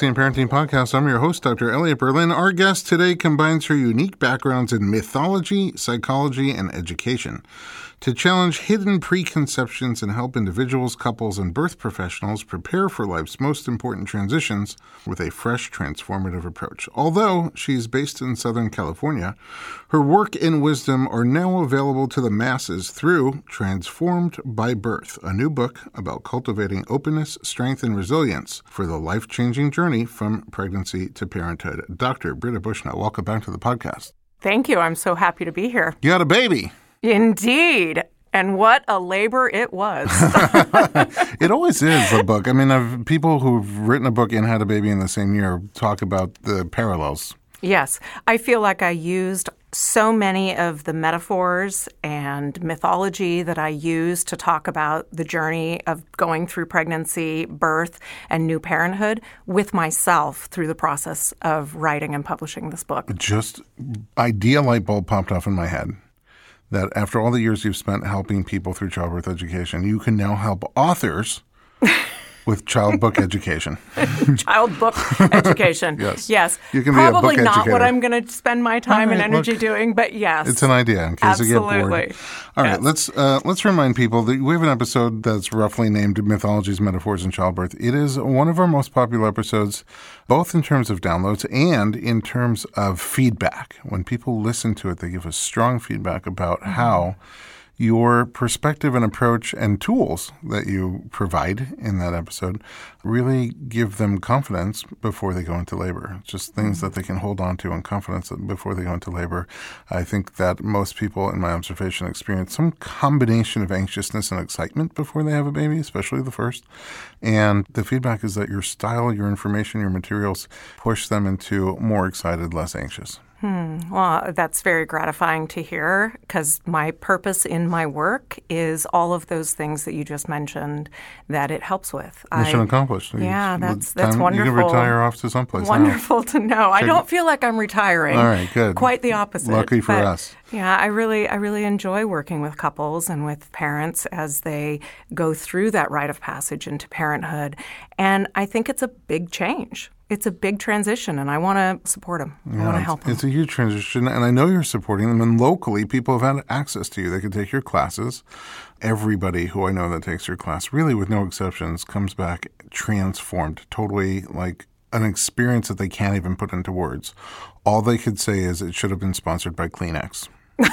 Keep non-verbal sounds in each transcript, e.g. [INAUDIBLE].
Pregnancy and Parenting Podcast. I'm your host, Dr. Elliot Berlin. Our guest today combines her unique backgrounds in mythology, psychology, and education to challenge hidden preconceptions and help individuals, couples, and birth professionals prepare for life's most important transitions with a fresh, transformative approach. Although she's based in Southern California, her work and wisdom are now available to the masses through Transformed by Birth, a new book about cultivating openness, strength, and resilience for the life changing journey from pregnancy to parenthood. Dr. Britta Bushnell, welcome back to the podcast. Thank you. I'm so happy to be here. You had a baby. Indeed. And what a labor it was. [LAUGHS] it always is a book. I mean, I've, people who've written a book and had a baby in the same year talk about the parallels. Yes. I feel like I used so many of the metaphors and mythology that I use to talk about the journey of going through pregnancy, birth, and new parenthood with myself through the process of writing and publishing this book. Just idea light bulb popped off in my head that after all the years you've spent helping people through childbirth education, you can now help authors [LAUGHS] with child book [LAUGHS] education. child book [LAUGHS] education. yes. Yes. You can Probably be a book not educator. what I'm going to spend my time All and energy look, doing, but yes. It's an idea in case Absolutely. you get bored. All right, Yes. let's uh, let's remind people that we have an episode that's roughly named "Mythologies, Metaphors, and Childbirth." It is one of our most popular episodes, both in terms of downloads and in terms of feedback. When people listen to it, they give us strong feedback about Mm-hmm. Your perspective and approach and tools that you provide in that episode really give them confidence before they go into labor. Just things mm-hmm. that they can hold on to and confidence before they go into labor. I think that most people, in my observation, experience some combination of anxiousness and excitement before they have a baby, especially the first. And the feedback is that your style, your information, your materials push them into more excited, less anxious. Hmm. Well, that's very gratifying to hear because my purpose in my work is all of those things that you just mentioned that it helps with. Mission I- accomplished. Yeah, the that's that's time- wonderful. You can retire off to someplace. now. Wonderful to know. I don't feel like I'm retiring. All right, good. Quite the opposite. Lucky for But, us. Yeah, I really I really enjoy working with couples and with parents as they go through that rite of passage into parenthood. And I think it's a big change. It's a big transition and I want to support them. I want to help them. It's a huge transition, and I know you're supporting them. And locally, people have had access to you. They can take your classes. Everybody who I know that takes your class, really with no exceptions, comes back transformed, totally like an experience that they can't even put into words. All they could say is it should have been sponsored by Kleenex. [LAUGHS]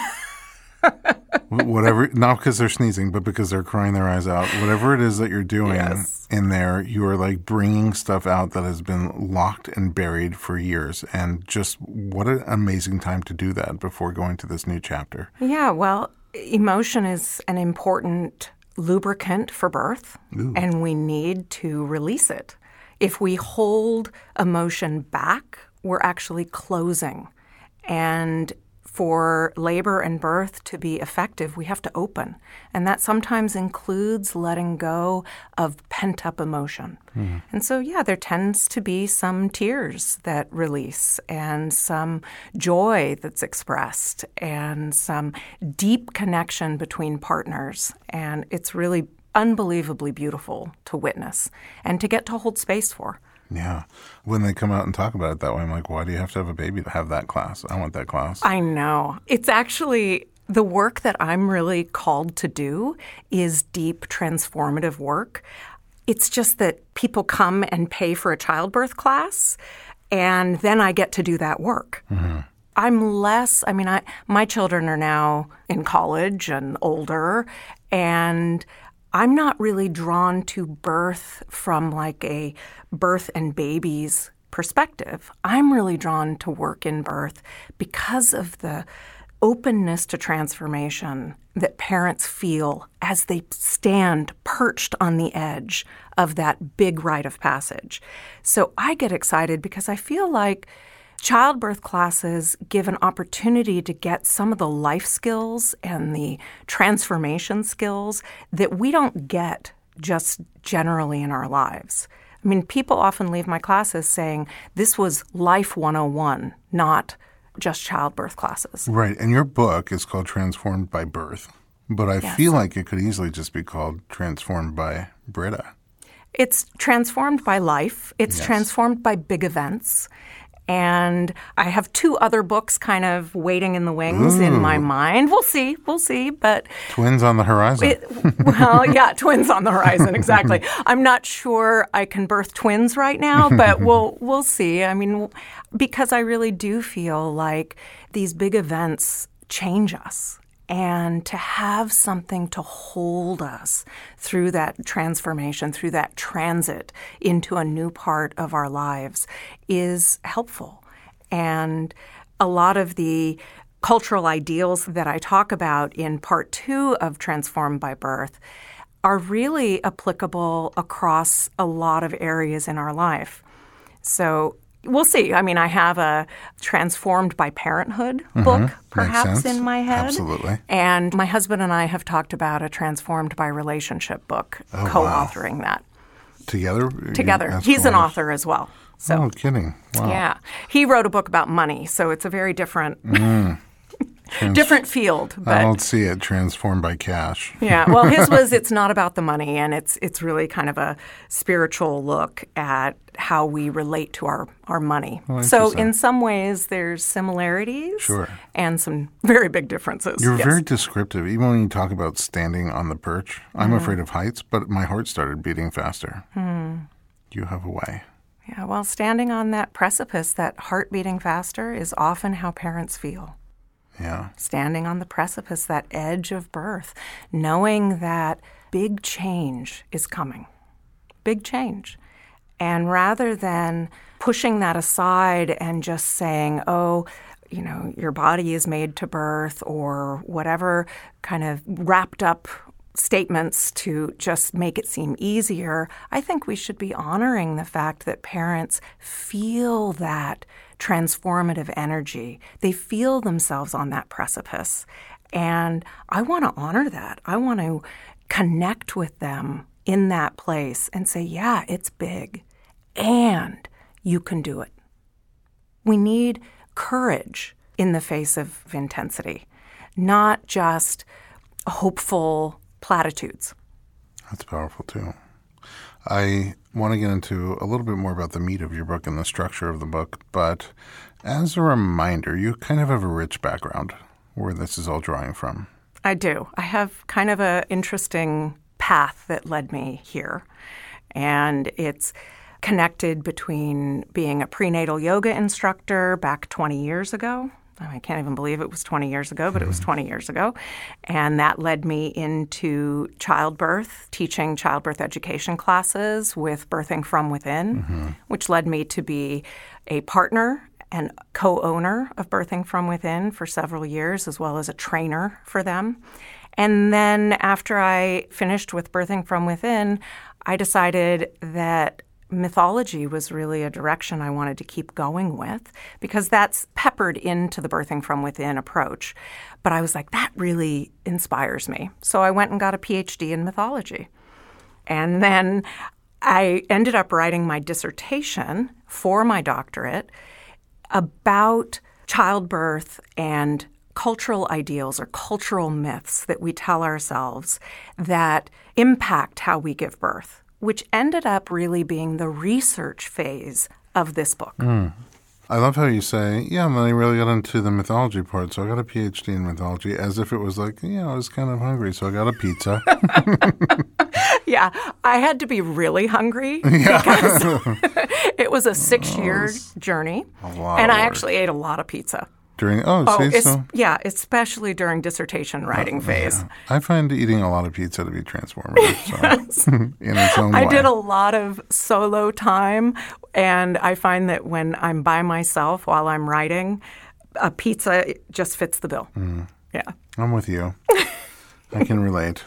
Whatever, not because they're sneezing, but because they're crying their eyes out. Whatever it is that you're doing Yes. in there, you are like bringing stuff out that has been locked and buried for years. And just what an amazing time to do that before going to this new chapter. Yeah, well, emotion is an important lubricant for birth, and we need to release it. If we hold emotion back, we're actually closing. And for labor and birth to be effective, we have to open. And that sometimes includes letting go of pent up emotion. Mm-hmm. And so, yeah, there tends to be some tears that release and some joy that's expressed and some deep connection between partners. And it's really unbelievably beautiful to witness and to get to hold space for. Yeah. When they come out and talk about it that way, I'm like, why do you have to have a baby to have that class? I want that class. I know. It's actually the work that I'm really called to do is deep transformative work. It's just that people come and pay for a childbirth class and then I get to do that work. Mm-hmm. I'm less, I mean, I, my children are now in college and older, and I'm not really drawn to birth from like a birth and babies perspective. I'm really drawn to work in birth because of the openness to transformation that parents feel as they stand perched on the edge of that big rite of passage. So I get excited because I feel like childbirth classes give an opportunity to get some of the life skills and the transformation skills that we don't get just generally in our lives. I mean, people often leave my classes saying this was life 101, not just childbirth classes. Right. And your book is called Transformed by Birth. But I feel like it could easily just be called Transformed by Britta. It's transformed by life, it's Yes. transformed by big events. And I have two other books kind of waiting in the wings in my mind. We'll see, we'll see. But Twins on the horizon. it, well, yeah, twins on the horizon, exactly. [LAUGHS] I'm not sure I can birth twins right now, but [LAUGHS] we'll we'll see. I mean, because I really do feel like these big events change us. And to have something to hold us through that transformation, through that transit into a new part of our lives is helpful. And a lot of the cultural ideals that I talk about in part two of Transformed by Birth are really applicable across a lot of areas in our life. So we'll see. I mean, I have a Transformed by Parenthood book, perhaps, in my head. Absolutely. And my husband and I have talked about a Transformed by Relationship book, Oh, co authoring that Together? together. He's an author as well. So. Oh, kidding. Wow. Yeah, he wrote a book about money, so it's a very different, Mm. Different field. I don't see it transformed by cash. yeah, well, his [LAUGHS] was it's not about the money, and it's it's really kind of a spiritual look at how we relate to our our money. so Oh, in some ways, there's similarities, Sure. and some very big differences. You're Yes. very descriptive. Even when you talk about standing on the perch, I'm Mm-hmm. afraid of heights, but my heart started beating faster. Hmm. You have a way. yeah. Well, standing on that precipice, that heart beating faster, is often how parents feel. Yeah. standing on the precipice, that edge of birth, knowing that big change is coming. Big change. And rather than pushing that aside and just saying, oh, you know, your body is made to birth or whatever kind of wrapped up statements to just make it seem easier, I think we should be honoring the fact that parents feel that transformative energy. They feel themselves on that precipice. And I want to honor that. I want to connect with them in that place and say, yeah, it's big and you can do it. We need courage in the face of intensity, not just hopeful platitudes. That's powerful too. I want to get into a little bit more about the meat of your book and the structure of the book, but as a reminder, you kind of have a rich background where this is all drawing from. I do. I have kind of an interesting path that led me here. And it's connected between being a prenatal yoga instructor back 20 years ago. I can't even believe it was 20 years ago, but it was hmm. 20 years ago. And that led me into childbirth, teaching childbirth education classes with Birthing from Within, mm-hmm. which led me to be a partner and co owner of Birthing from Within for several years, as well as a trainer for them. And then after I finished with Birthing from Within, I decided that mythology was really a direction I wanted to keep going with because that's peppered into the Birthing from Within approach. But I was like, that really inspires me. So I went and got a PhD in mythology. And then I ended up writing my dissertation for my doctorate about childbirth and cultural ideals or cultural myths that we tell ourselves that impact how we give birth, which ended up really being the research phase of this book. Hmm. I love how you say, yeah, and then I really got into the mythology part. So I got a PhD in mythology as if it was like, yeah, I was kind of hungry. So I got a pizza. [LAUGHS] Yeah, I had to be really hungry [LAUGHS] because [LAUGHS] it was a six year journey. lot and I actually ate a lot of pizza. During, oh, Oh, see, so yeah, especially during dissertation writing phase. I find eating a lot of pizza to be transformative. So [LAUGHS] [LAUGHS] in its own I way. did a lot of solo time, and I find that when I'm by myself while I'm writing, a pizza just fits the bill. Mm. Yeah. I'm with you. I can relate.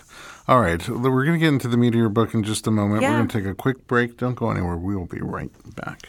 All right, we're going to get into the meat of your book in just a moment. Yeah. We're going to take a quick break. Don't go anywhere. We will be right back.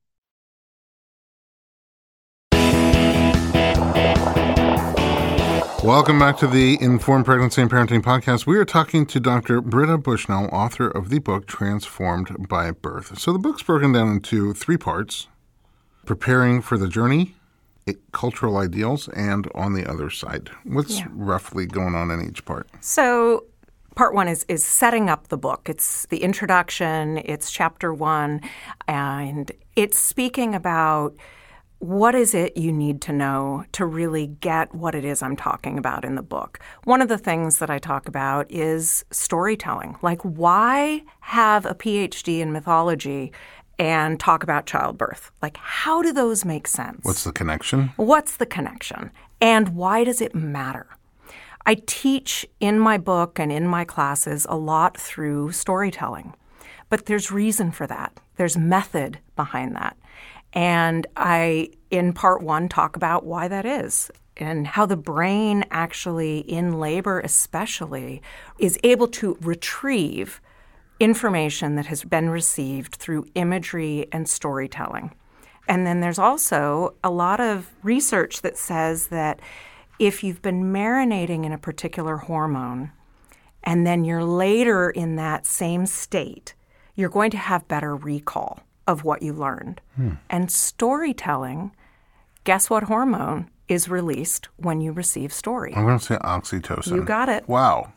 Welcome back to the Informed Pregnancy and Parenting Podcast. We are talking to Dr. Britta Bushnell, author of the book Transformed by Birth. So the book's broken down into three parts preparing for the journey, cultural ideals, and on the other side. What's yeah. roughly going on in each part? So part one is is setting up the book. It's the introduction. It's chapter one, and it's speaking about what is it you need to know to really get what it is I'm talking about in the book? One of the things that I talk about is storytelling. Like, why have a PhD in mythology and talk about childbirth? Like, how do those make sense? What's the connection? What's the connection? And why does it matter? I teach in my book and in my classes a lot through storytelling. But there's reason for that. There's method behind that. And I, in part one, talk about why that is and how the brain actually, in labor especially, is able to retrieve information that has been received through imagery and storytelling. And then there's also a lot of research that says that if you've been marinating in a particular hormone and then you're later in that same state, you're going to have better recall of what you learned. Hmm. And storytelling, guess what hormone is released when you receive story? I'm going to say oxytocin. You got it. Wow.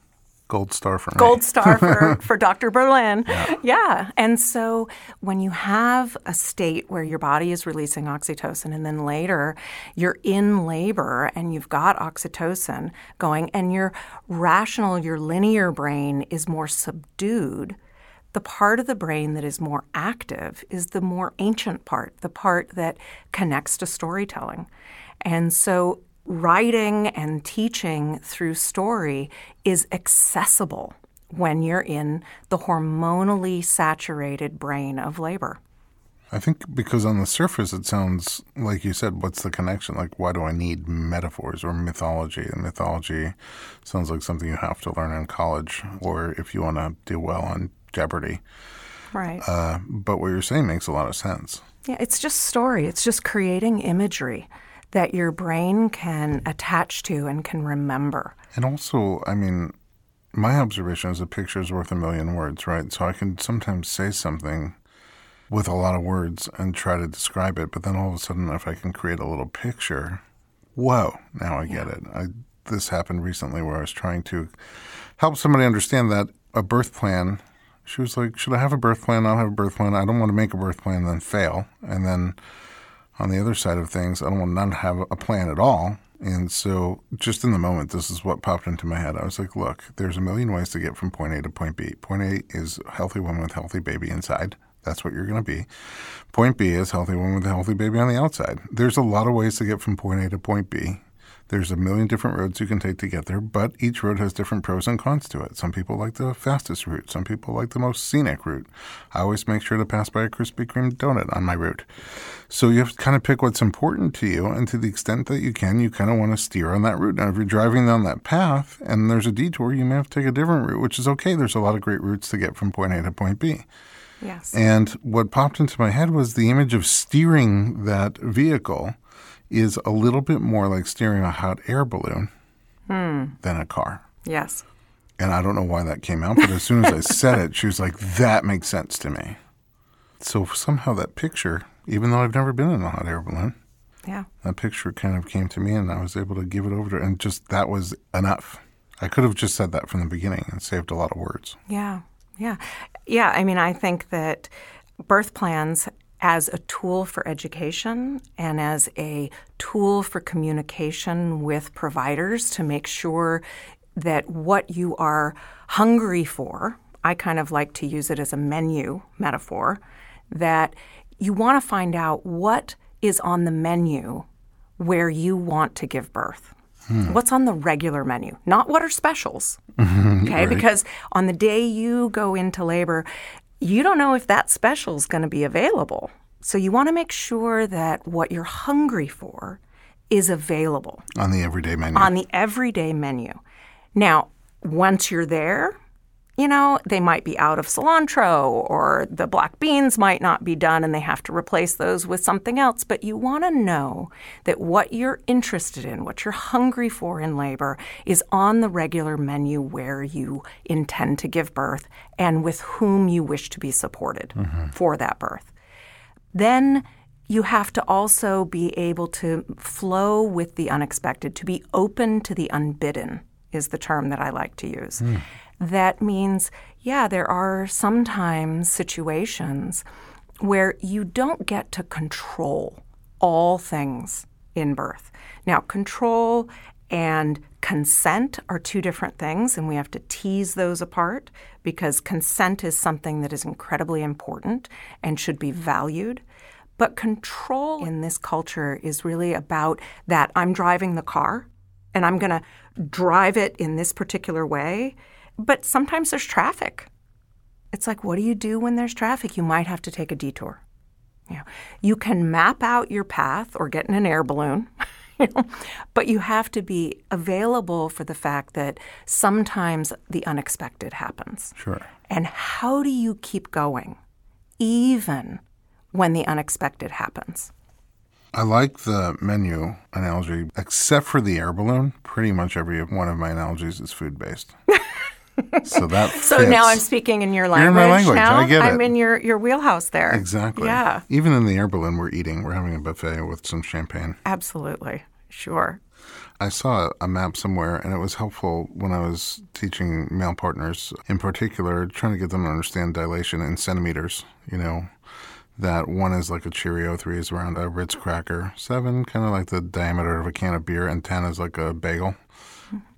Gold star for me. Gold star for, [LAUGHS] for Dr. Berlin. Yeah. yeah. And so when you have a state where your body is releasing oxytocin and then later you're in labor and you've got oxytocin going and your rational, your linear brain is more subdued, the part of the brain that is more active is the more ancient part, the part that connects to storytelling. And so writing and teaching through story is accessible when you're in the hormonally saturated brain of labor. I think because on the surface it sounds like you said, what's the connection? Like, why do I need metaphors or mythology? And mythology sounds like something you have to learn in college or if you want to do well on Jeopardy. Right. Uh, but what you're saying makes a lot of sense. Yeah, it's just story, it's just creating imagery that your brain can attach to and can remember. And also, I mean, my observation is a picture is worth a million words, right? So I can sometimes say something with a lot of words and try to describe it, but then all of a sudden, if I can create a little picture, whoa, now I get yeah. it. I, this happened recently where I was trying to help somebody understand that a birth plan. She was like, "Should I have a birth plan? I don't have a birth plan. I don't want to make a birth plan and then fail." And then on the other side of things, I don't want none to not have a plan at all. And so, just in the moment, this is what popped into my head. I was like, look, there's a million ways to get from point A to point B. Point A is healthy woman with healthy baby inside. That's what you're going to be. Point B is healthy woman with a healthy baby on the outside. There's a lot of ways to get from point A to point B. There's a million different roads you can take to get there, but each road has different pros and cons to it. Some people like the fastest route, some people like the most scenic route. I always make sure to pass by a Krispy Kreme donut on my route. So you have to kind of pick what's important to you, and to the extent that you can, you kind of want to steer on that route. Now, if you're driving down that path and there's a detour, you may have to take a different route, which is okay. There's a lot of great routes to get from point A to point B. Yes. And what popped into my head was the image of steering that vehicle is a little bit more like steering a hot air balloon hmm. than a car. Yes. And I don't know why that came out, but as soon as I said it, she was like, that makes sense to me. So somehow that picture, even though I've never been in a hot air balloon, yeah, that picture kind of came to me and I was able to give it over to her. And just that was enough. I could have just said that from the beginning and saved a lot of words. Yeah. Yeah. Yeah. I mean, I think that birth plans as a tool for education and as a tool for communication with providers to make sure that what you are hungry for I kind of like to use it as a menu metaphor that you want to find out what is on the menu where you want to give birth. Hmm. What's on the regular menu, not what are specials. okay, right. because on the day you go into labor, you don't know if that special is going to be available. So you want to make sure that what you're hungry for is available on the everyday menu. On the everyday menu. Now, once you're there, you know, they might be out of cilantro or the black beans might not be done and they have to replace those with something else. But you want to know that what you're interested in, what you're hungry for in labor, is on the regular menu where you intend to give birth and with whom you wish to be supported mm-hmm. for that birth. Then you have to also be able to flow with the unexpected, to be open to the unbidden, is the term that I like to use. Mm that means, yeah, there are sometimes situations where you don't get to control all things in birth. Now, control and consent are two different things, and we have to tease those apart because consent is something that is incredibly important and should be valued. But control in this culture is really about that I'm driving the car and I'm going to drive it in this particular way. But sometimes there's traffic. It's like, what do you do when there's traffic? You might have to take a detour. You, know, you can map out your path or get in an air balloon, [LAUGHS] you know, but you have to be available for the fact that sometimes the unexpected happens. Sure. And how do you keep going even when the unexpected happens? I like the menu analogy, except for the air balloon. Pretty much every one of my analogies is food based. So that fits. [LAUGHS] so now I'm speaking in your language. You're in my language. Now? I get it. I'm in your your wheelhouse there. Exactly. Yeah. Even in the air balloon, we're eating. We're having a buffet with some champagne. Absolutely. Sure. I saw a map somewhere, and it was helpful when I was teaching male partners, in particular, trying to get them to understand dilation in centimeters. You know, that one is like a Cheerio, three is around a Ritz cracker, seven kind of like the diameter of a can of beer, and ten is like a bagel.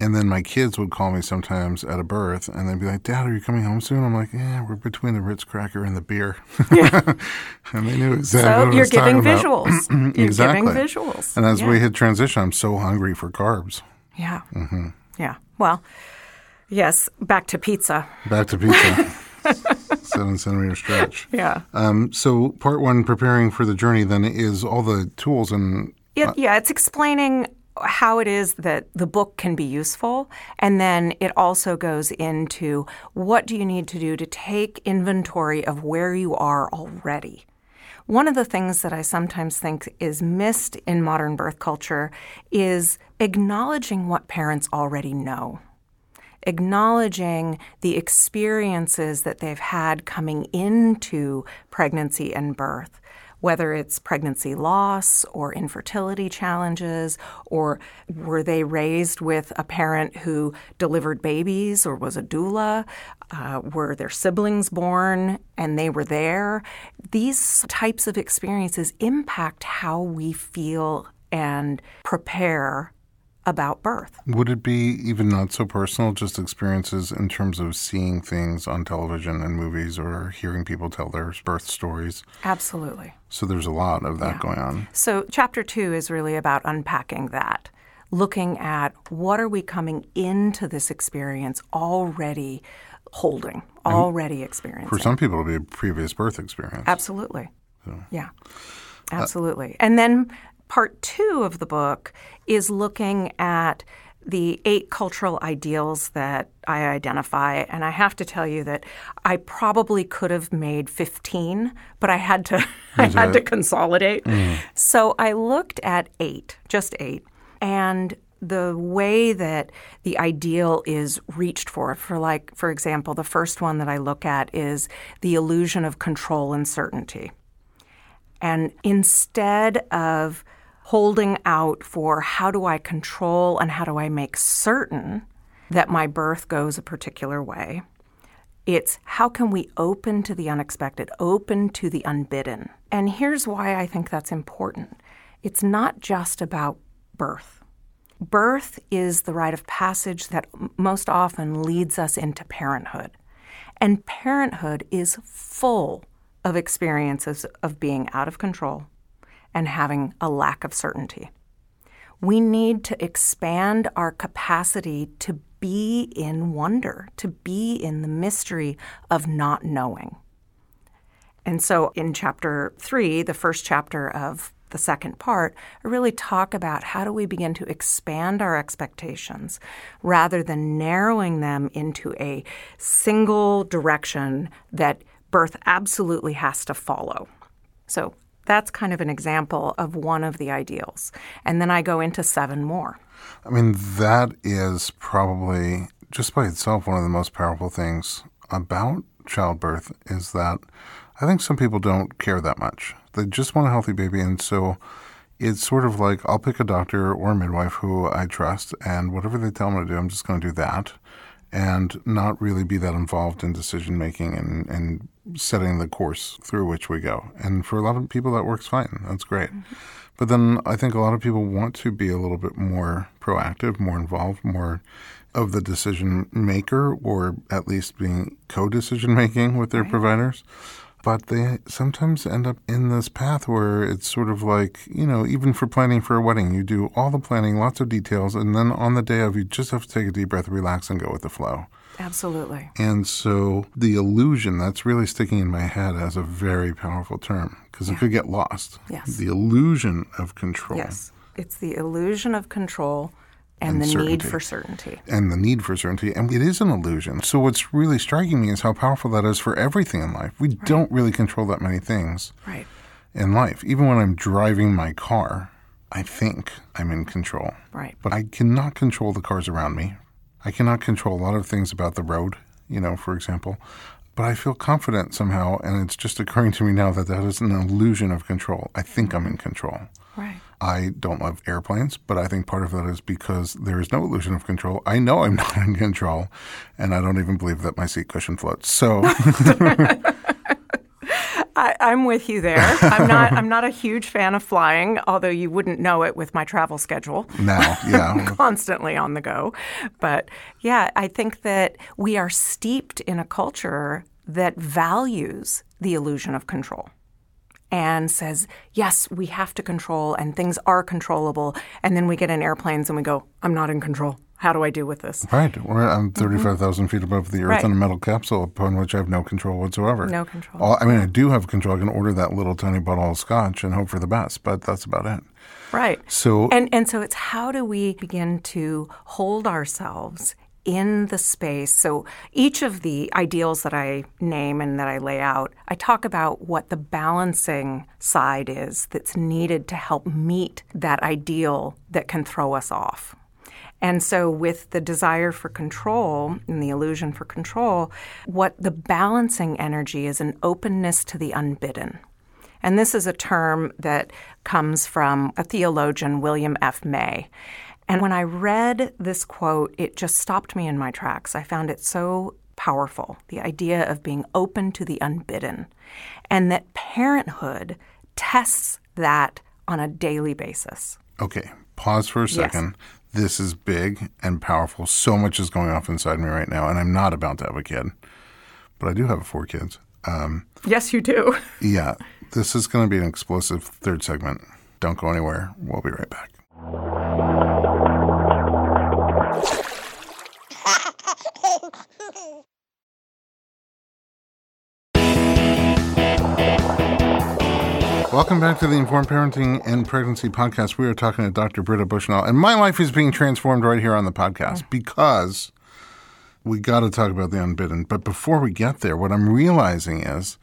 And then my kids would call me sometimes at a birth, and they'd be like, "Dad, are you coming home soon?" I'm like, "Yeah, we're between the Ritz cracker and the beer." Yeah. [LAUGHS] and they knew exactly. So [CLEARS THROAT] you're giving visuals. you're exactly. giving visuals. And as yeah. we hit transition, I'm so hungry for carbs. Yeah. Mm-hmm. Yeah. Well, yes. Back to pizza. Back to pizza. [LAUGHS] Seven centimeter stretch. Yeah. Um, so part one, preparing for the journey, then is all the tools and. Uh, yeah, it's explaining how it is that the book can be useful. And then it also goes into what do you need to do to take inventory of where you are already. One of the things that I sometimes think is missed in modern birth culture is acknowledging what parents already know. Acknowledging the experiences that they've had coming into pregnancy and birth whether it's pregnancy loss or infertility challenges, or were they raised with a parent who delivered babies or was a doula? Uh, were their siblings born and they were there? These types of experiences impact how we feel and prepare about birth. Would it be even not so personal, just experiences in terms of seeing things on television and movies or hearing people tell their birth stories? Absolutely. So there's a lot of that yeah. going on. So chapter two is really about unpacking that, looking at what are we coming into this experience already holding, already experiencing. For some people, it'll be a previous birth experience. Absolutely. So. Yeah. Absolutely. And then part two of the book is looking at the eight cultural ideals that I identify. And I have to tell you that I probably could have made 15, but I had to [LAUGHS] I had to consolidate. Mm. So I looked at eight, just eight. And the way that the ideal is reached for for like for example the first one that i look at is the illusion of control and certainty and instead of holding out for how do I control and how do I make certain that my birth goes a particular way. It's how can we open to the unexpected, open to the unbidden. And here's why I think that's important it's not just about birth. Birth is the rite of passage that most often leads us into parenthood. And parenthood is full of experiences of being out of control and having a lack of certainty. We need to expand our capacity to be in wonder, to be in the mystery of not knowing. And so in chapter three, the first chapter of the second part, I really talk about how do we begin to expand our expectations rather than narrowing them into a single direction that birth absolutely has to follow. So that's kind of an example of one of the ideals. And then I go into seven more. I mean, that is probably just by itself one of the most powerful things about childbirth is that I think some people don't care that much. They just want a healthy baby. And so it's sort of like I'll pick a doctor or a midwife who I trust, and whatever they tell me to do, I'm just going to do that and not really be that involved in decision making and, and setting the course through which we go. And for a lot of people, that works fine. That's great. Mm-hmm. But then I think a lot of people want to be a little bit more proactive, more involved, more of the decision maker, or at least being co decision making with their right. providers but they sometimes end up in this path where it's sort of like, you know, even for planning for a wedding, you do all the planning, lots of details, and then on the day of, you just have to take a deep breath, relax, and go with the flow. Absolutely. And so the illusion that's really sticking in my head as a very powerful term because yeah. it could get lost. Yes. The illusion of control. Yes. It's the illusion of control and, the certainty. need for certainty. And the need for certainty. And it is an illusion. So what's really striking me is how powerful that is for everything in life. We right. don't really control that many things right. in life. Even when I'm driving my car, I think I'm in control. Right. But I cannot control the cars around me. I cannot control a lot of things about the road, you know, for example. But I feel confident somehow, and it's just occurring to me now that that is an illusion of control. I think I'm in control. Right. I don't love airplanes, but I think part of that is because there is no illusion of control. I know I'm [LAUGHS] not in control, and I don't even believe that my seat cushion floats. So. [LAUGHS] [LAUGHS] I, am with you there. I'm not. I'm not a huge fan of flying, although you wouldn't know it with my travel schedule. Now, yeah, [LAUGHS] constantly on the go. But yeah, I think that we are steeped in a culture that values the illusion of control and says, yes, we have to control and things are controllable. And then we get in airplanes and we go, I'm not in control. How do I do with this? Right. I'm 35,000 mm-hmm. feet above the Earth right. in a metal capsule upon which I have no control whatsoever. No control. All, I mean, I do have control. I can order that little tiny bottle of scotch and hope for the best, but that's about it. Right. So and and so it's how do we begin to hold ourselves in the space. So each of the ideals that I name and that I lay out, I talk about what the balancing side is that's needed to help meet that ideal that can throw us off. And so, with the desire for control and the illusion for control, what the balancing energy is an openness to the unbidden. And this is a term that comes from a theologian, William F. May. And when I read this quote, it just stopped me in my tracks. I found it so powerful the idea of being open to the unbidden, and that parenthood tests that on a daily basis. Okay, pause for a second. Yes. This is big and powerful. So much is going off inside me right now, and I'm not about to have a kid, but I do have four kids. Um, yes, you do. [LAUGHS] yeah, this is going to be an explosive third segment. Don't go anywhere. We'll be right back. Welcome back to the Informed Parenting and Pregnancy Podcast. We are talking to Dr. Britta Bushnell, and my life is being transformed right here on the podcast mm. because we got to talk about the unbidden. But before we get there, what I'm realizing is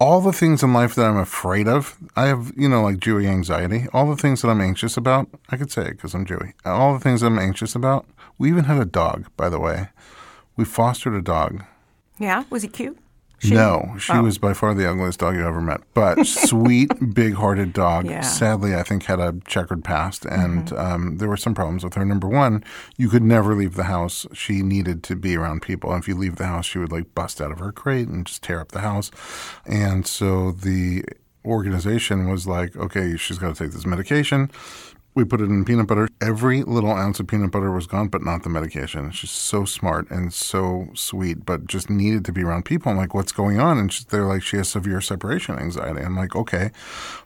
all the things in life that I'm afraid of, I have, you know, like Jewy anxiety, all the things that I'm anxious about, I could say it because I'm Jewy, all the things that I'm anxious about. We even had a dog, by the way. We fostered a dog. Yeah, was he cute? She, no, she oh. was by far the ugliest dog you ever met, but [LAUGHS] sweet, big-hearted dog. Yeah. Sadly, I think had a checkered past, and mm-hmm. um, there were some problems with her. Number one, you could never leave the house. She needed to be around people, and if you leave the house, she would like bust out of her crate and just tear up the house. And so the organization was like, okay, she's got to take this medication We put it in peanut butter. Every little ounce of peanut butter was gone, but not the medication. She's so smart and so sweet, but just needed to be around people. I'm like, what's going on? And she, they're like, she has severe separation anxiety. I'm like, okay,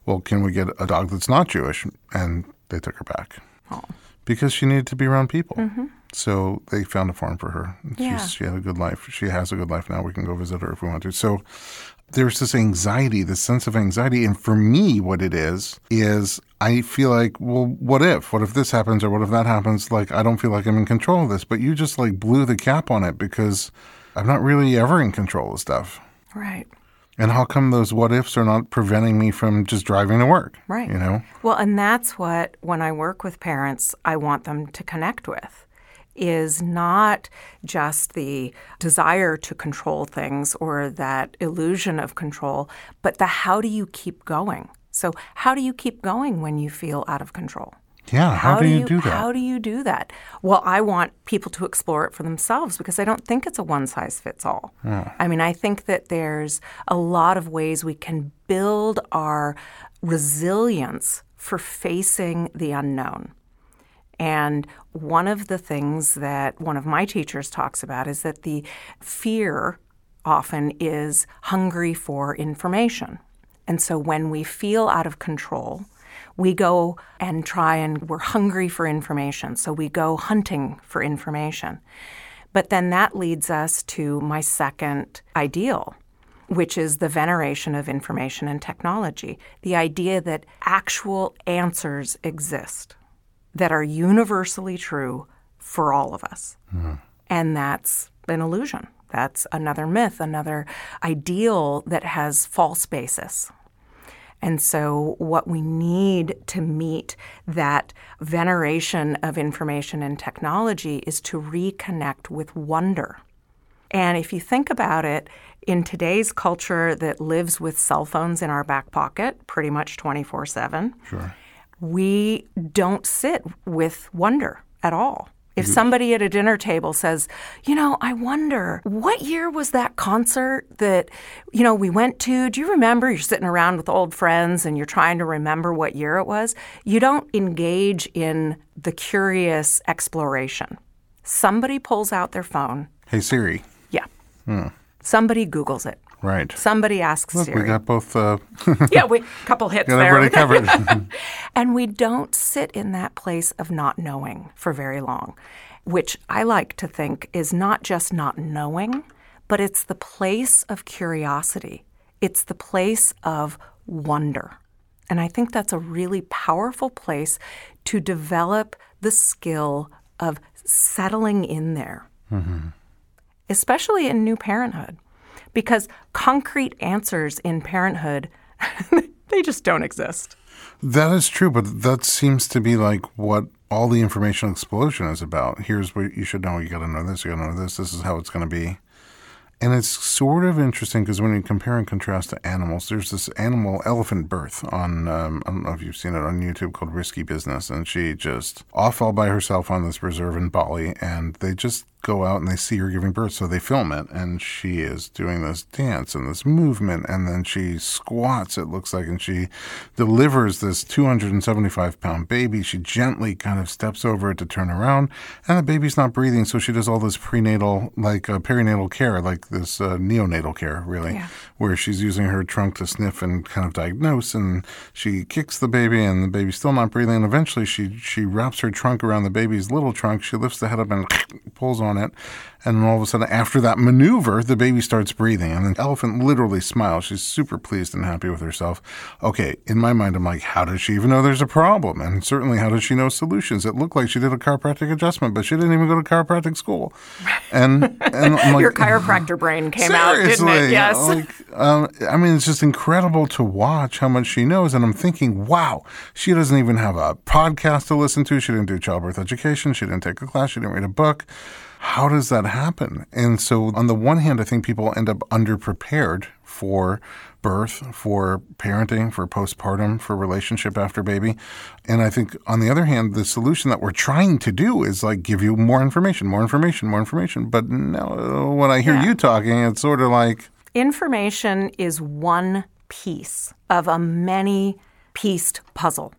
well, can we get a dog that's not Jewish? And they took her back Oh. because she needed to be around people. Mm-hmm. So they found a farm for her. She's, Yeah. She had a good life. She has a good life now. We can go visit her if we want to. So there's this anxiety, this sense of anxiety. And for me, what it is, is I feel like, well, what if? What if this happens or what if that happens? Like, I don't feel like I'm in control of this. But you just like blew the cap on it because I'm not really ever in control of stuff. Right. And how come those what ifs are not preventing me from just driving to work? Right. You know? Well, and that's what, when I work with parents, I want them to connect with is not just the desire to control things or that illusion of control, but the how do you keep going? So, how do you keep going when you feel out of control? Yeah. How, do you, do that? How do you do that? Well, I want people to explore it for themselves because I don't think it's a one size fits all. I mean, I think that there's a lot of ways we can build our resilience for facing the unknown. And one of the things that one of my teachers talks about is that the fear often is hungry for information. And so when we feel out of control, we go and try and we're hungry for information. So we go hunting for information. But then that leads us to my second ideal, which is the veneration of information and technology the idea that actual answers exist that are universally true for all of us. Hmm. And that's an illusion. That's another myth, another ideal that has false basis. And so, what we need to meet that veneration of information and technology is to reconnect with wonder. And if you think about it, in today's culture that lives with cell phones in our back pocket pretty much 24 7, Sure. We don't sit with wonder at all. If mm-hmm. somebody at a dinner table says, you know, I wonder, what year was that concert that, you know, we went to? Do you remember? You're sitting around with old friends and you're trying to remember what year it was. You don't engage in the curious exploration. Somebody pulls out their phone. Hey, Siri. Yeah. Hmm. Somebody Googles it. Right. Somebody asks Look, Siri. we got both. Uh, [LAUGHS] yeah, we a couple hits [LAUGHS] got there. covered. [LAUGHS] And we don't sit in that place of not knowing for very long, which I like to think is not just not knowing, but it's the place of curiosity. It's the place of wonder. And I think that's a really powerful place to develop the skill of settling in there, especially in new parenthood, because concrete answers in parenthood, [LAUGHS] they just don't exist. that is true, but that seems to be like what all the information explosion is about. Here's what you should know. You got to know this. You got to know this. This is how it's going to be. And it's sort of interesting because when you compare and contrast to animals, there's this animal elephant birth on, um, I don't know if you've seen it on YouTube called Risky Business. And she just off all by herself on this reserve in Bali. And they just go out and they see her giving birth. So they film it. And she is doing this dance and this movement. And then she squats, it looks like, and she delivers this 275 pound baby. She gently kind of steps over it to turn around. And the baby's not breathing. So she does all this prenatal, like uh, perinatal care, like this uh, neonatal care, really, Yeah. where she's using her trunk to sniff and kind of diagnose. And she kicks the baby, and the baby's still not breathing. And eventually, she she wraps her trunk around the baby's little trunk. She lifts the head up and [LAUGHS] pulls on it. And then all of a sudden, after that maneuver, the baby starts breathing. And the elephant literally smiles. She's super pleased and happy with herself. Okay, in my mind, I'm like, how does she even know there's a problem? And certainly, how does she know solutions? It looked like she did a chiropractic adjustment, but she didn't even go to chiropractic school. [LAUGHS] And, and I'm like, Your chiropractor brain came out, didn't it? Yes. Like, um, I mean, it's just incredible to watch how much she knows. And I'm thinking, wow, she doesn't even have a podcast to listen to. She didn't do childbirth education. She didn't take a class. She didn't read a book. How does that happen? And so, on the one hand, I think people end up underprepared for birth, for parenting, for postpartum, for relationship after baby. And I think on the other hand, the solution that we're trying to do is like give you more information, more information, more information. But no, when I hear Yeah. you talking, it's sort of like, Information is one piece of a many pieced puzzle.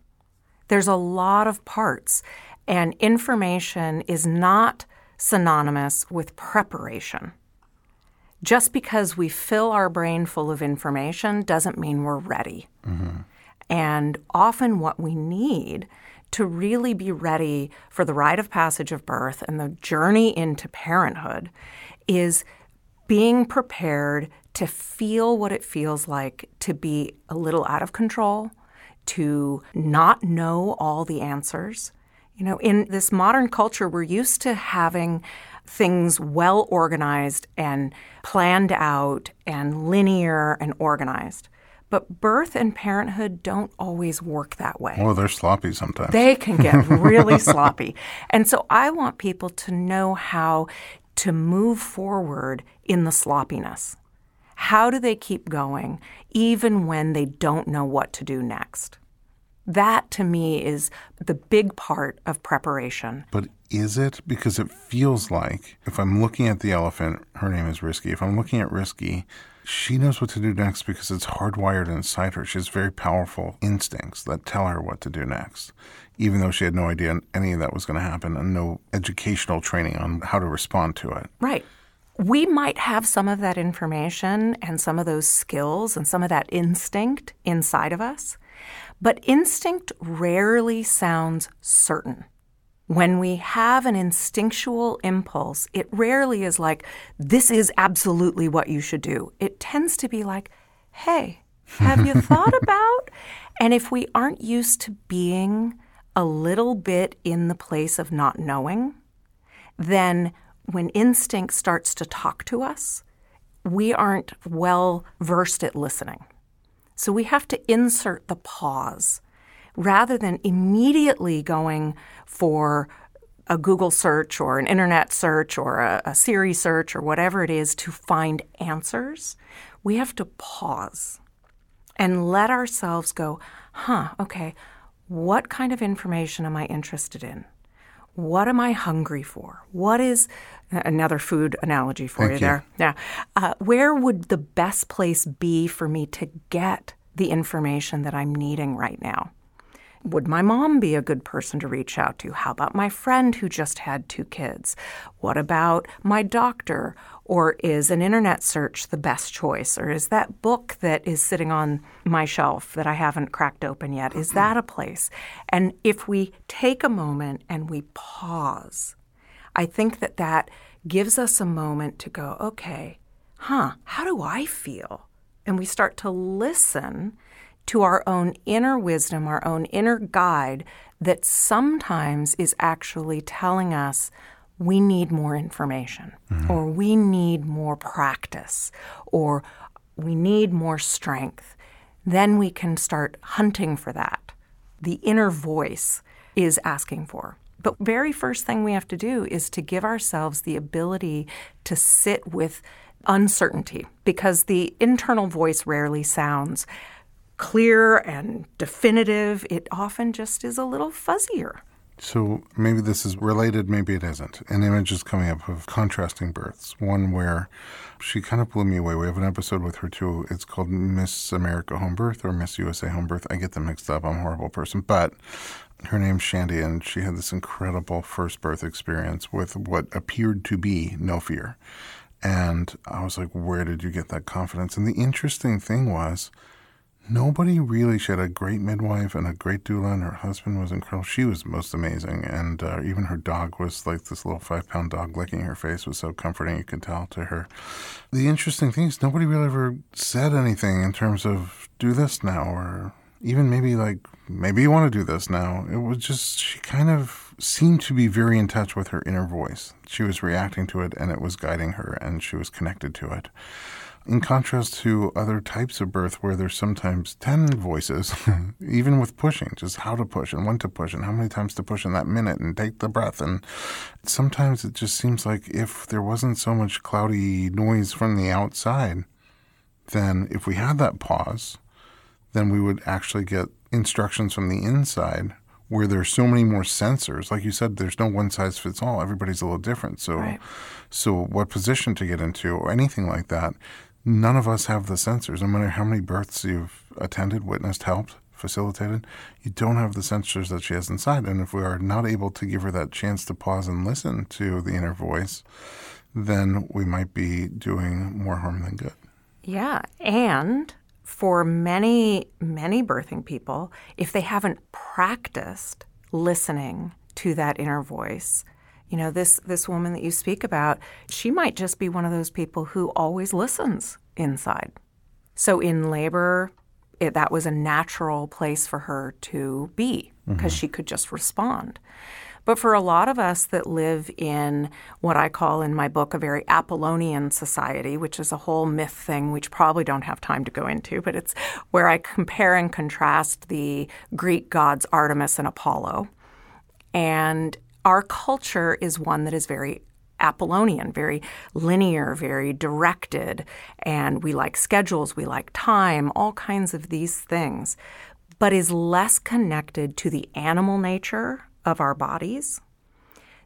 There's a lot of parts, and information is not synonymous with preparation. Just because we fill our brain full of information doesn't mean we're ready. Mm-hmm. And often, what we need to really be ready for the rite of passage of birth and the journey into parenthood is being prepared to feel what it feels like to be a little out of control, to not know all the answers. You know, in this modern culture, we're used to having things well organized and planned out and linear and organized. But birth and parenthood don't always work that way. Oh, they're sloppy sometimes. They can get [LAUGHS] really sloppy. And so I want people to know how to move forward in the sloppiness. How do they keep going even when they don't know what to do next? That to me is the big part of preparation. But is it? Because it feels like if I'm looking at the elephant, her name is Risky. If I'm looking at Risky, she knows what to do next because it's hardwired inside her. She has very powerful instincts that tell her what to do next, even though she had no idea any of that was going to happen and no educational training on how to respond to it. Right. We might have some of that information and some of those skills and some of that instinct inside of us, but instinct rarely sounds certain. When we have an instinctual impulse, it rarely is like, this is absolutely what you should do. It tends to be like, hey, have you thought [LAUGHS] about? And if we aren't used to being a little bit in the place of not knowing, then when instinct starts to talk to us, we aren't well versed at listening. So we have to insert the pause rather than immediately going for a Google search or an internet search or a, a Siri search or whatever it is to find answers, we have to pause and let ourselves go, huh, okay, what kind of information am I interested in? What am I hungry for? What is another food analogy for Thank you, there? Yeah. Uh, where would the best place be for me to get the information that I'm needing right now? Would my mom be a good person to reach out to? How about my friend who just had two kids? What about my doctor? Or is an internet search the best choice? Or is that book that is sitting on my shelf that I haven't cracked open yet, is that a place? And if we take a moment and we pause, I think that that gives us a moment to go, okay, huh, how do I feel? And we start to listen to our own inner wisdom, our own inner guide that sometimes is actually telling us we need more information mm-hmm. or we need more practice or we need more strength. Then we can start hunting for that. The inner voice is asking for. But very first thing we have to do is to give ourselves the ability to sit with uncertainty because the internal voice rarely sounds clear and definitive. It often just is a little fuzzier. So maybe this is related, maybe it isn't. An image is coming up of contrasting births. One where she kind of blew me away. We have an episode with her too. It's called Miss America Home Birth or Miss USA Home Birth. I get them mixed up. I'm a horrible person. But her name's Shandy, and she had this incredible first birth experience with what appeared to be no fear. And I was like, where did you get that confidence? And the interesting thing was, nobody really. She had a great midwife and a great doula, and her husband was incredible. She was most amazing, and uh, even her dog was like this little five pound dog licking her face was so comforting. You could tell to her. The interesting thing is nobody really ever said anything in terms of do this now or even maybe like maybe you want to do this now. It was just she kind of seemed to be very in touch with her inner voice. She was reacting to it, and it was guiding her, and she was connected to it in contrast to other types of birth where there's sometimes 10 voices, [LAUGHS] even with pushing, just how to push and when to push and how many times to push in that minute and take the breath. And sometimes it just seems like if there wasn't so much cloudy noise from the outside, then if we had that pause, then we would actually get instructions from the inside where there's so many more sensors. Like you said, there's no one size fits all. Everybody's a little different. So, right. so what position to get into or anything like that none of us have the sensors. No matter how many births you've attended, witnessed, helped, facilitated, you don't have the sensors that she has inside. And if we are not able to give her that chance to pause and listen to the inner voice, then we might be doing more harm than good. Yeah. And for many, many birthing people, if they haven't practiced listening to that inner voice, you know, this, this woman that you speak about, she might just be one of those people who always listens inside. So in labor, it, that was a natural place for her to be because mm-hmm. she could just respond. But for a lot of us that live in what I call in my book a very Apollonian society, which is a whole myth thing which probably don't have time to go into, but it's where I compare and contrast the Greek gods Artemis and Apollo. And our culture is one that is very Apollonian, very linear, very directed, and we like schedules, we like time, all kinds of these things, but is less connected to the animal nature of our bodies.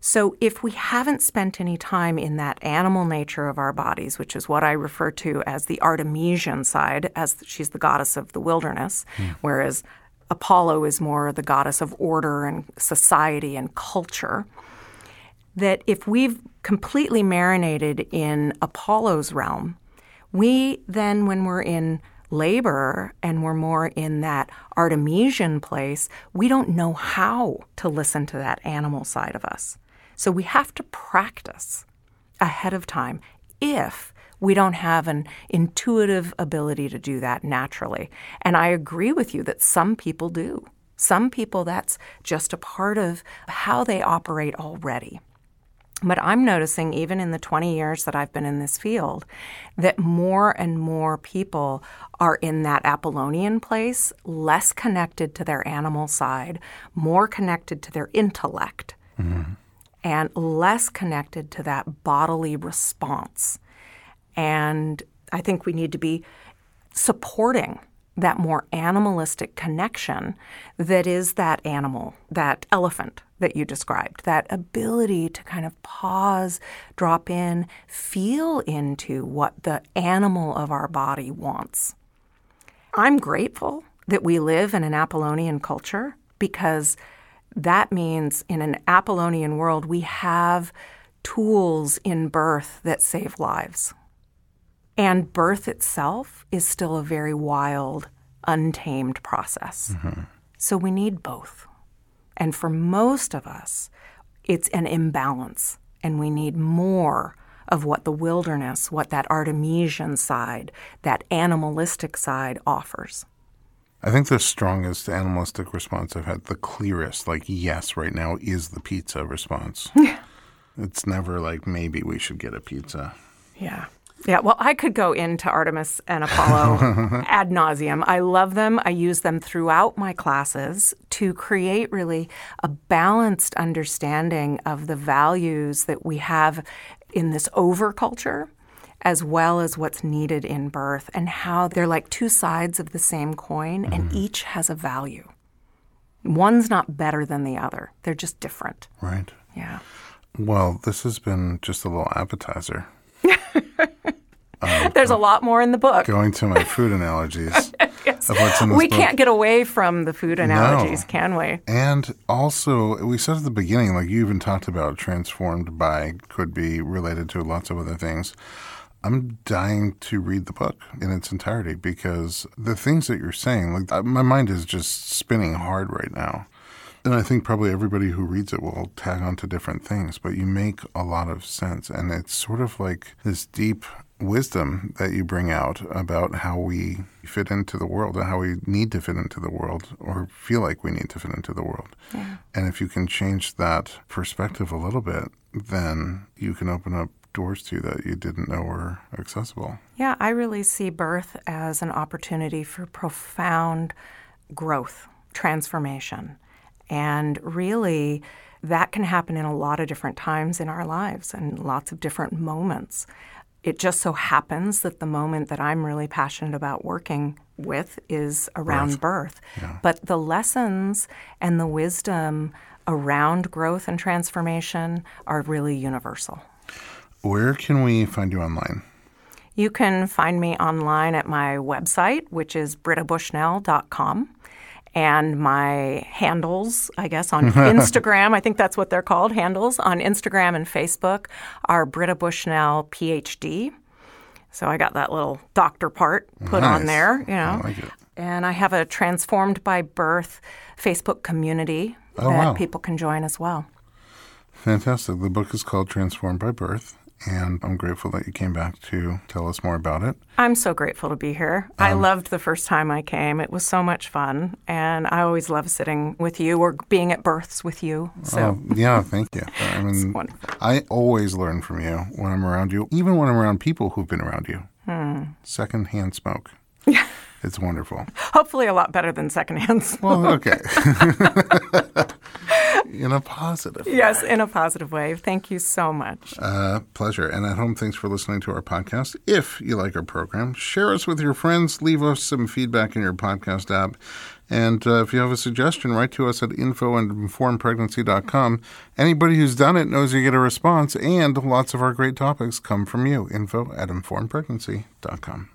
So, if we haven't spent any time in that animal nature of our bodies, which is what I refer to as the Artemisian side, as she's the goddess of the wilderness, mm. whereas Apollo is more the goddess of order and society and culture, that if we've completely marinated in Apollo's realm, we then, when we're in labor and we're more in that Artemisian place, we don't know how to listen to that animal side of us. So we have to practice ahead of time if we don't have an intuitive ability to do that naturally. And I agree with you that some people do. Some people, that's just a part of how they operate already. But I'm noticing, even in the 20 years that I've been in this field, that more and more people are in that Apollonian place, less connected to their animal side, more connected to their intellect, mm-hmm. and less connected to that bodily response. And I think we need to be supporting that more animalistic connection that is that animal, that elephant that you described, that ability to kind of pause, drop in, feel into what the animal of our body wants. I'm grateful that we live in an Apollonian culture because that means in an Apollonian world, we have tools in birth that save lives. And birth itself is still a very wild, untamed process. Mm-hmm. So we need both. And for most of us, it's an imbalance, and we need more of what the wilderness, what that Artemisian side, that animalistic side offers. I think the strongest animalistic response I've had, the clearest, like yes, right now, is the pizza response. [LAUGHS] it's never like maybe we should get a pizza. Yeah. Yeah, well, I could go into Artemis and Apollo [LAUGHS] ad nauseum. I love them. I use them throughout my classes to create really a balanced understanding of the values that we have in this over culture, as well as what's needed in birth, and how they're like two sides of the same coin, mm-hmm. and each has a value. One's not better than the other, they're just different. Right. Yeah. Well, this has been just a little appetizer. [LAUGHS] Um, There's a lot more in the book. Going to my food [LAUGHS] analogies. yes. we book. can't get away from the food analogies, no. can we? And also, we said at the beginning, like you even talked about, transformed by could be related to lots of other things. I'm dying to read the book in its entirety because the things that you're saying, like my mind is just spinning hard right now. And I think probably everybody who reads it will tag on to different things, but you make a lot of sense. And it's sort of like this deep wisdom that you bring out about how we fit into the world and how we need to fit into the world or feel like we need to fit into the world. Yeah. And if you can change that perspective a little bit, then you can open up doors to that you didn't know were accessible. Yeah, I really see birth as an opportunity for profound growth, transformation. And really, that can happen in a lot of different times in our lives and lots of different moments. It just so happens that the moment that I'm really passionate about working with is around birth. birth. Yeah. But the lessons and the wisdom around growth and transformation are really universal. Where can we find you online? You can find me online at my website, which is brittabushnell.com. And my handles, I guess, on [LAUGHS] Instagram, I think that's what they're called, handles on Instagram and Facebook are Britta Bushnell, PhD. So I got that little doctor part put Nice. on there, you know. I like. And I have a Transformed by Birth Facebook community Oh, that wow. people can join as well. Fantastic. The book is called Transformed by Birth, and I'm grateful that you came back to tell us more about it. I'm so grateful to be here. I loved the first time I came. It was so much fun. And I always love sitting with you or being at births with you. So Oh, yeah, thank you. [LAUGHS] I mean. I always learn from you when I'm around you, even when I'm around people who've been around you. Hmm. Secondhand smoke. Yeah. It's wonderful. hopefully a lot better than secondhand. smoke. Well, okay. [LAUGHS] [LAUGHS] In a positive. yes, in a positive way. Thank you so much. Uh, pleasure. And at home, thanks for listening to our podcast. If you like our program, share us with your friends. Leave us some feedback in your podcast app. And uh, if you have a suggestion, write to us at info at informedpregnancy.com. Anybody who's done it knows you get a response, and lots of our great topics come from you. Info at informedpregnancy.com.